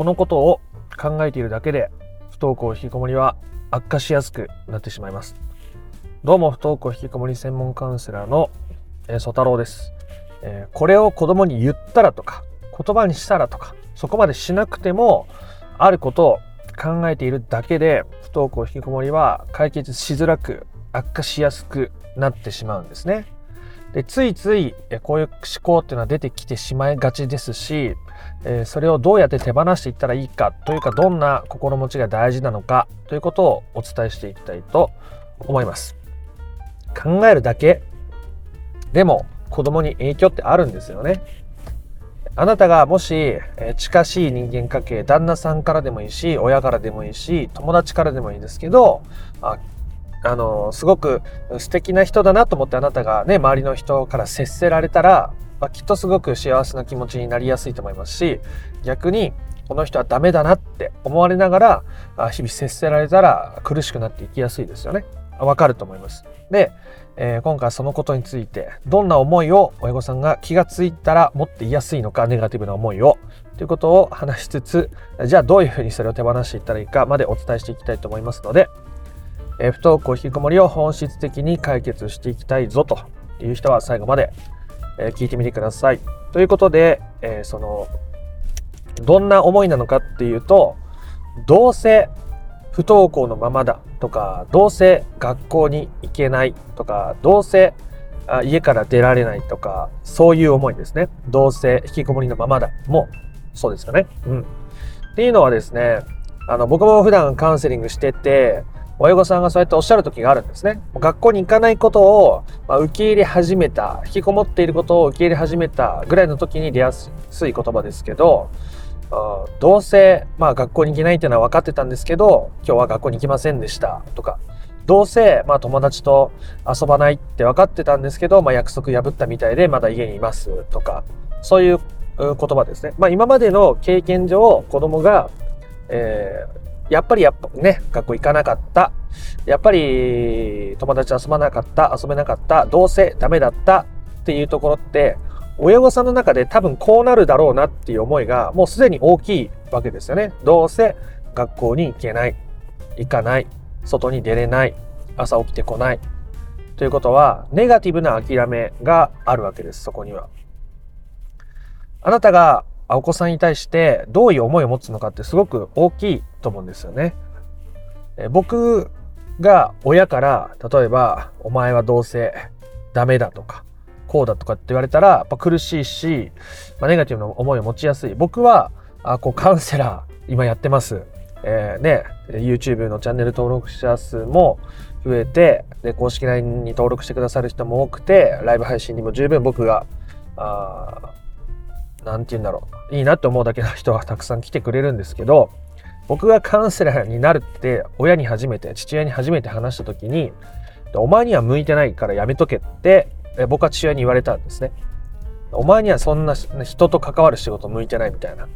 このことを考えているだけで不登校引きこもりは悪化しやすくなってしまいますどうも不登校引きこもり専門カウンセラーの曽太郎です、えー、これを子供に言ったらとか言葉にしたらとかそこまでしなくてもあることを考えているだけで不登校引きこもりは解決しづらく悪化しやすくなってしまうんですね。でついついこういう思考っていうのは出てきてしまいがちですし、えそれをどうやって手放していったらいいかというかどんな心持ちが大事なのかということをお伝えしていきたいと思います。考えるだけでも子供に影響ってあるんですよね。あなたがもし、え近しい人間関係旦那さんからでもいいし親からでもいいし友達からでもいいですけどああのすごく素敵な人だなと思ってあなたがね周りの人から接せられたら、まあ、きっとすごく幸せな気持ちになりやすいと思いますし逆にこの人はダメだなって思われながら日々接せられたら苦しくなっていきやすいですよね。わかると思います。で、えー、今回そのことについてどんな思いを親御さんが気がついたら持っていやすいのかネガティブな思いをということを話しつつじゃあどういうふうにそれを手放していったらいいかまでお伝えしていきたいと思いますのでえ不登校引きこもりを本質的に解決していきたいぞという人は最後まで、え聞いてみてください。ということで、えそのどんな思いなのかっていうとどうせ不登校のままだとかどうせ学校に行けないとかどうせ家から出られないとかそういう思いですねどうせ引きこもりのままだもそうですよね。うん、っていうのはですねあの僕も普段カウンセリングしてて親御さんがそうやっておっしゃる時があるんですね。学校に行かないことを、ま受け入れ始めた、引きこもっていることを受け入れ始めたぐらいの時に出やすい言葉ですけど、どうせ、まあ、学校に行けないっていうのは分かってたんですけど、今日は学校に行きませんでしたとか、どうせ、まあ、友達と遊ばないって分かってたんですけど、まあ、約束破ったみたいでまだ家にいますとか、そういう言葉ですね。まあ、今までの経験上、子供が、えーやっぱりやっぱね、学校行かなかった。やっぱり友達遊ばなかった、遊べなかった、どうせダメだったっていうところって、親御さんの中で多分こうなるだろうなっていう思いがもうすでに大きいわけですよね。どうせ学校に行けない、行かない、外に出れない、朝起きてこない。ということは、ネガティブな諦めがあるわけです、そこには。あなたがお子さんに対してどういう思いを持つのかってすごく大きいと思うんですよね。え僕が親から例えば「お前はどうせダメだ」とか「こうだ」とかって言われたらやっぱ苦しいし、まあ、ネガティブな思いを持ちやすい僕はあこうカウンセラー今やってます。えー、ね YouTube のチャンネル登録者数も増えてで公式 LINE に登録してくださる人も多くてライブ配信にも十分僕があ何て言うんだろう。いいなって思うだけの人がたくさん来てくれるんですけど僕がカウンセラーになるって親に初めて父親に初めて話した時にお前には向いてないからやめとけって僕は父親に言われたんですね。お前にはそんな人と関わる仕事向いてないみたいな。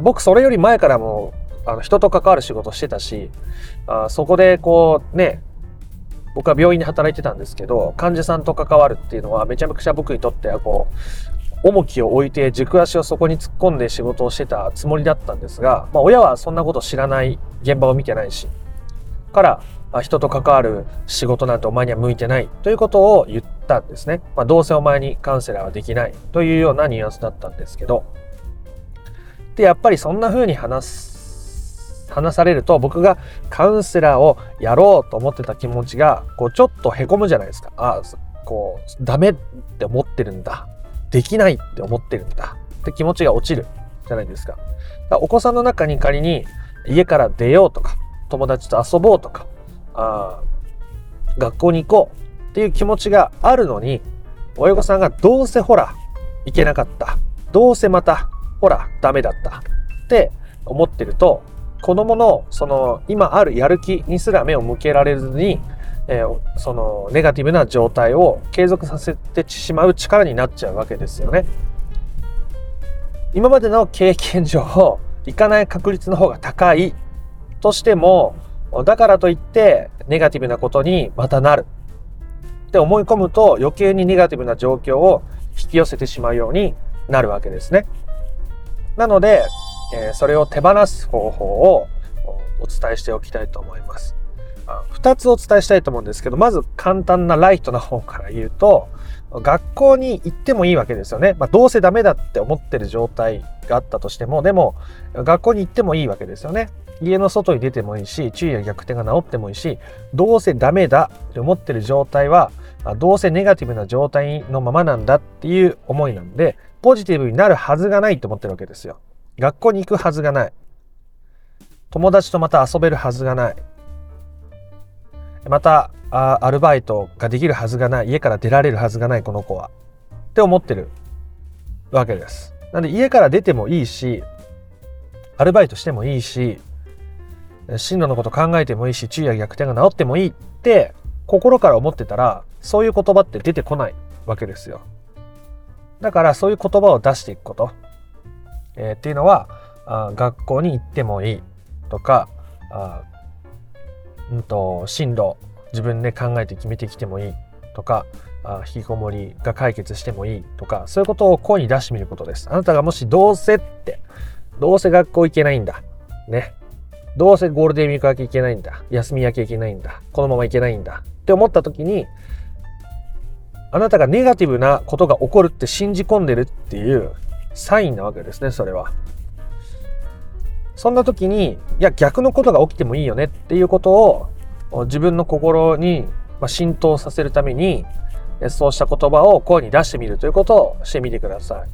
僕それより前からもあの人と関わる仕事してたしあそこでこうね僕は病院で働いてたんですけど患者さんと関わるっていうのはめちゃくちゃ僕にとってはこう重きを置いて軸足をそこに突っ込んで仕事をしてたつもりだったんですが、まあ、親はそんなこと知らない現場を見てないしからま人と関わる仕事なんてお前には向いてないということを言ったんですね。まあ、どうせお前にカウンセラーはできないというようなニュアンスだったんですけど。で、やっぱりそんな風に話す、話されると僕がカウンセラーをやろうと思ってた気持ちがこうちょっとへこむじゃないですか。ああ、こう、ダメって思ってるんだ。できないって思ってるんだって気持ちが落ちるじゃないですか。かお子さんの中に仮に家から出ようとか友達と遊ぼうとかあ学校に行こうっていう気持ちがあるのに親御さんがどうせほら行けなかったどうせまたほらダメだったって思ってると子供のその今あるやる気にすら目を向けられずにえー、そのネガティブな状態を継続させてしまう力になっちゃうわけですよね。今までの経験上行かない確率の方が高いとしてもだからといってネガティブなことにまたなるって思い込むと余計にネガティブな状況を引き寄せてしまうようになるわけですね。なのでえそれを手放す方法をお伝えしておきたいと思います。2つお伝えしたいと思うんですけど、まず簡単なライトな方から言うと、学校に行ってもいいわけですよね。まあ、どうせダメだって思ってる状態があったとしても、でも学校に行ってもいいわけですよね。家の外に出てもいいし、注意や逆転が治ってもいいし、どうせダメだって思ってる状態は、どうせネガティブな状態のままなんだっていう思いなんで、ポジティブになるはずがないと思ってるわけですよ。学校に行くはずがない。友達とまた遊べるはずがない。またあアルバイトができるはずがない家から出られるはずがないこの子は。って思ってるわけです。なんで家から出てもいいしアルバイトしてもいいし進路のこと考えてもいいし昼夜逆転が治ってもいいって心から思ってたらそういう言葉って出てこないわけですよ。だからそういう言葉を出していくこと、えー、っていうのはあ学校に行ってもいいとかあうんと、進路自分で考えて決めてきてもいいとかあ引きこもりが解決してもいいとかそういうことを声に出してみることです。あなたがもしどうせってどうせ学校行けないんだ。ね。どうせゴールデンウィーク明け行けないんだ。休み明け行けないんだ。このまま行けないんだ。って思った時にあなたがネガティブなことが起こるって信じ込んでるっていうサインなわけですねそれは。そんな時に、いや、逆のことが起きてもいいよねっていうことを自分の心に浸透させるために、そうした言葉を声に出してみるということをしてみてくださ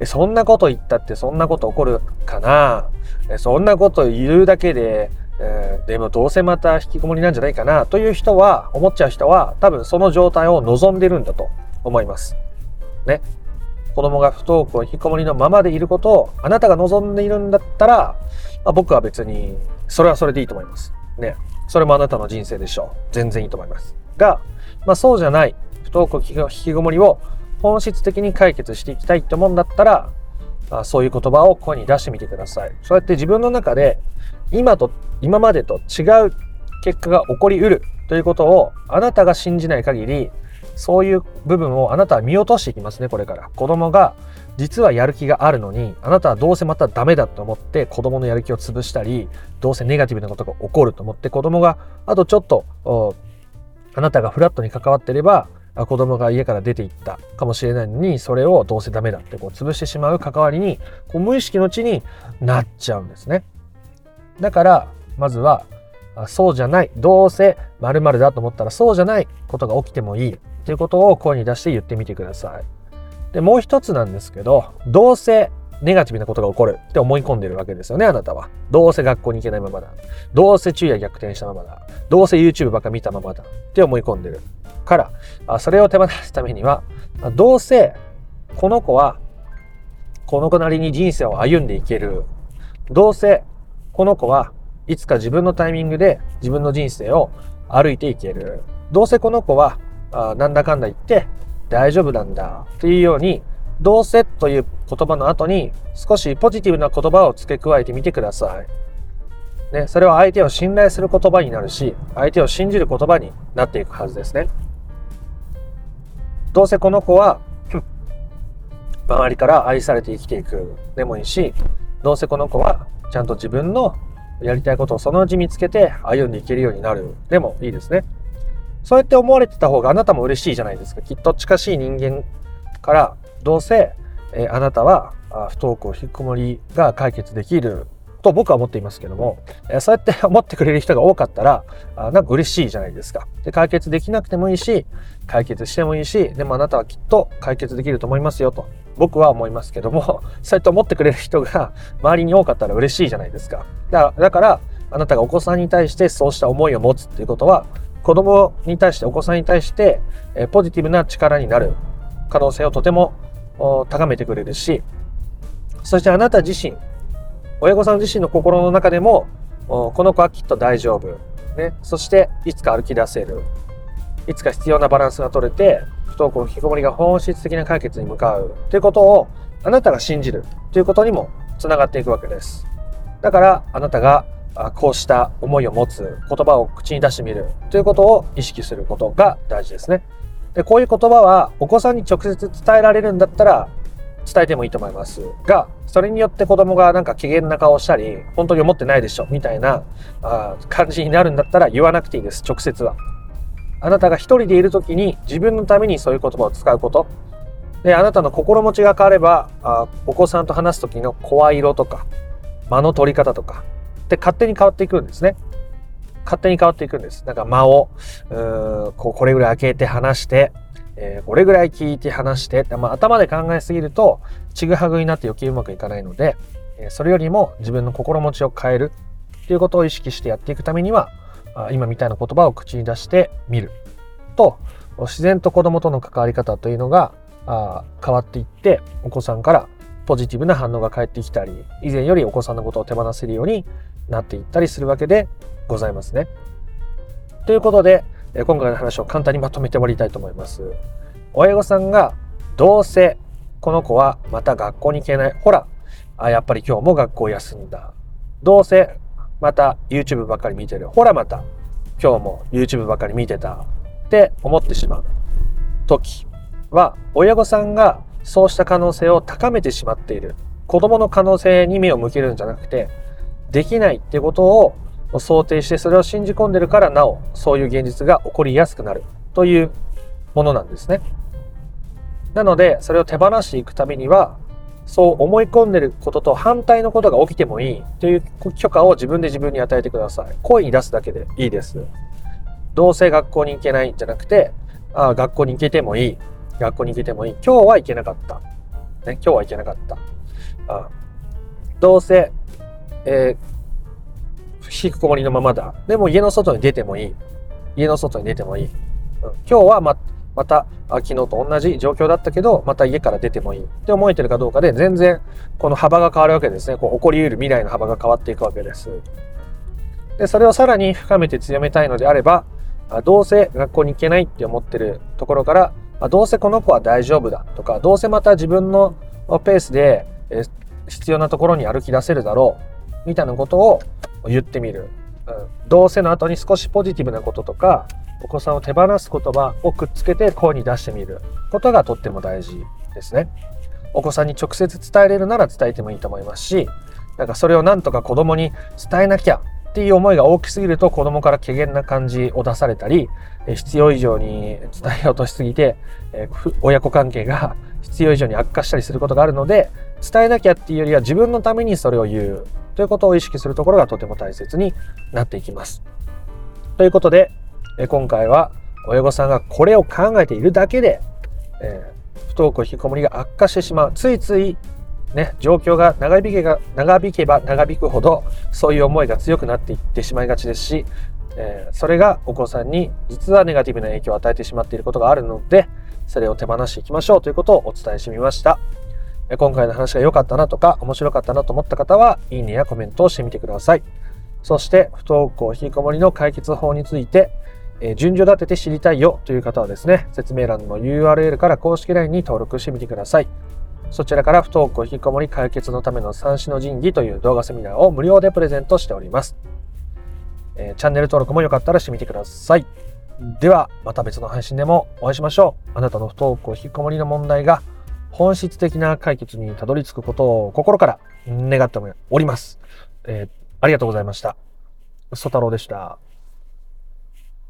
い。そんなこと言ったってそんなこと起こるかな？そんなこと言うだけで、えー、でもどうせまた引きこもりなんじゃないかな？という人は、思っちゃう人は多分その状態を望んでるんだと思います。ね。子供が不登校、引きこもりのままでいることをあなたが望んでいるんだったら、まあ、僕は別にそれはそれでいいと思います。ね。それもあなたの人生でしょう。全然いいと思います。が、まあ、そうじゃない不登校引きこもりを本質的に解決していきたいって思うんだったら、まあ、そういう言葉を声に出してみてください。そうやって自分の中で今と今までと違う結果が起こりうるということをあなたが信じない限りそういう部分をあなたは見落としていきますねこれから子供が実はやる気があるのにあなたはどうせまたダメだと思って子供のやる気を潰したりどうせネガティブなことが起こると思って子供があとちょっとあなたがフラットに関わってれば子供が家から出ていったかもしれないのにそれをどうせダメだってこう潰してしまう関わりにこう無意識のうちになっちゃうんですねだからまずはそうじゃないどうせ〇〇だと思ったらそうじゃないことが起きてもいいということを声に出して言ってみてください。で、もう一つなんですけど、どうせネガティブなことが起こるって思い込んでるわけですよね、あなたは。どうせ学校に行けないままだ。どうせ昼夜逆転したままだ。どうせ YouTube ばっか見たままだ。って思い込んでる。から、あそれを手放すためには、どうせこの子はこの子なりに人生を歩んでいける。どうせこの子はいつか自分のタイミングで自分の人生を歩いていける。どうせこの子はあなんだかんだ言って大丈夫なんだっていうようにどうせという言葉の後に少しポジティブな言葉を付け加えてみてください。ね、それは相手を信頼する言葉になるし相手を信じる言葉になっていくはずですね。どうせこの子は 周りから愛されて生きていくでもいいしどうせこの子はちゃんと自分のやりたいことをそのうち見つけて歩んでいけるようになるでもいいですね。そうやって思われてた方があなたも嬉しいじゃないですか。きっと近しい人間からどうせ、えー、あなたは不登校引きこもりが解決できると僕は思っていますけども、えー、そうやって思ってくれる人が多かったらあなんか嬉しいじゃないですか。で解決できなくてもいいし解決してもいいしでもあなたはきっと解決できると思いますよと僕は思いますけどもそうやって思ってくれる人が周りに多かったら嬉しいじゃないですか。だからあなたがお子さんに対してそうした思いを持つっていうことは子供に対して、お子さんに対して、えポジティブな力になる可能性をとても高めてくれるし、そしてあなた自身、親御さん自身の心の中でも、この子はきっと大丈夫。ね、そしていつか歩き出せる。いつか必要なバランスが取れて、不登校の、引きこもりが本質的な解決に向かうということをあなたが信じるということにもつながっていくわけです。だからあなたがこうした思いを持つ言葉を口に出してみるということを意識することが大事ですね。でこういう言葉はお子さんに直接伝えられるんだったら伝えてもいいと思いますが、それによって子供がなんか機嫌な顔をしたり、本当に思ってないでしょ、みたいなあ感じになるんだったら言わなくていいです、直接は。あなたが一人でいる時に自分のためにそういう言葉を使うこと。で、あなたの心持ちが変われば、あお子さんと話す時の声色とか、間の取り方とか、で勝手に変わっていくんですね。勝手に変わっていくんです。なんか間を、うこうこれぐらい開けて話して、えー、これぐらい聞いて話して、まあ、頭で考えすぎるとちぐはぐになって余計うまくいかないので、え、それよりも自分の心持ちを変えるっていうことを意識してやっていくためにはあ今みたいな言葉を口に出してみると自然と子供との関わり方というのがあ変わっていってお子さんからポジティブな反応が返ってきたり以前よりお子さんのことを手放せるようになっていったりするわけでございますね。ということで今回の話を簡単にまとめて終わりたいと思います。親御さんがどうせこの子はまた学校に行けない。ほら、あやっぱり今日も学校休んだ。どうせまた YouTube ばっかり見てる。ほらまた今日も YouTube ばっかり見てた。って思ってしまう時は親御さんがそうした可能性を高めてしまっている。子供の可能性に目を向けるんじゃなくて、できないってことを想定してそれを信じ込んでるからなおそういう現実が起こりやすくなるというものなんですね。なのでそれを手放していくためにはそう思い込んでることと反対のことが起きてもいいという許可を自分で自分に与えてください。声に出すだけでいいです。どうせ学校に行けないんじゃなくて、ああ学校に行けてもいい。学校に行けてもいい。今日は行けなかった。ね、今日は行けなかった。あどうせ、えー引きこもりのままだ。でも家の外に出てもいい。家の外に出てもいい。うん、今日はま、また昨日と同じ状況だったけど、また家から出てもいいって思えてるかどうかで、全然この幅が変わるわけですね。こう起こり得る未来の幅が変わっていくわけです。で、それをさらに深めて強めたいのであれば、どうせ学校に行けないって思ってるところから、どうせこの子は大丈夫だとか、どうせまた自分のペースで必要なところに歩き出せるだろうみたいなことを言ってみる、うん、どうせの後に少しポジティブなこととかお子さんを手放す言葉をくっつけて声に出してみる。ことがとっても大事ですね。お子さんに直接伝えれるなら伝えてもいいと思いますしなんかそれをなんとか子供に伝えなきゃっていう思いが大きすぎると子供から怪げな感じを出されたり必要以上に伝えようとしすぎて親子関係が必要以上に悪化したりすることがあるので伝えなきゃっていうよりは自分のためにそれを言う。ということを意識するところがとても大切になっていきます。ということで、え今回は親御さんがこれを考えているだけで、えー、不登校引きこもりが悪化してしまう。ついついね、状況が長引けが長引けば長引くほどそういう思いが強くなっていってしまいがちですし、えー、それがお子さんに実はネガティブな影響を与えてしまっていることがあるのでそれを手放していきましょうということをお伝えしてみました。今回の話が良かったなとか面白かったなと思った方はいいねやコメントをしてみてください。そして不登校引きこもりの解決法について、え順序立てて知りたいよという方はですね、説明欄の URL から公式 LINE に登録してみてください。そちらから不登校引きこもり解決のための三種の神器という動画セミナーを無料でプレゼントしております。え、チャンネル登録もよかったらしてみてください。では、また別の配信でもお会いしましょう。あなたの不登校引きこもりの問題が本質的な解決にたどり着くことを心から願っております。えー、ありがとうございました。ソ太郎でした。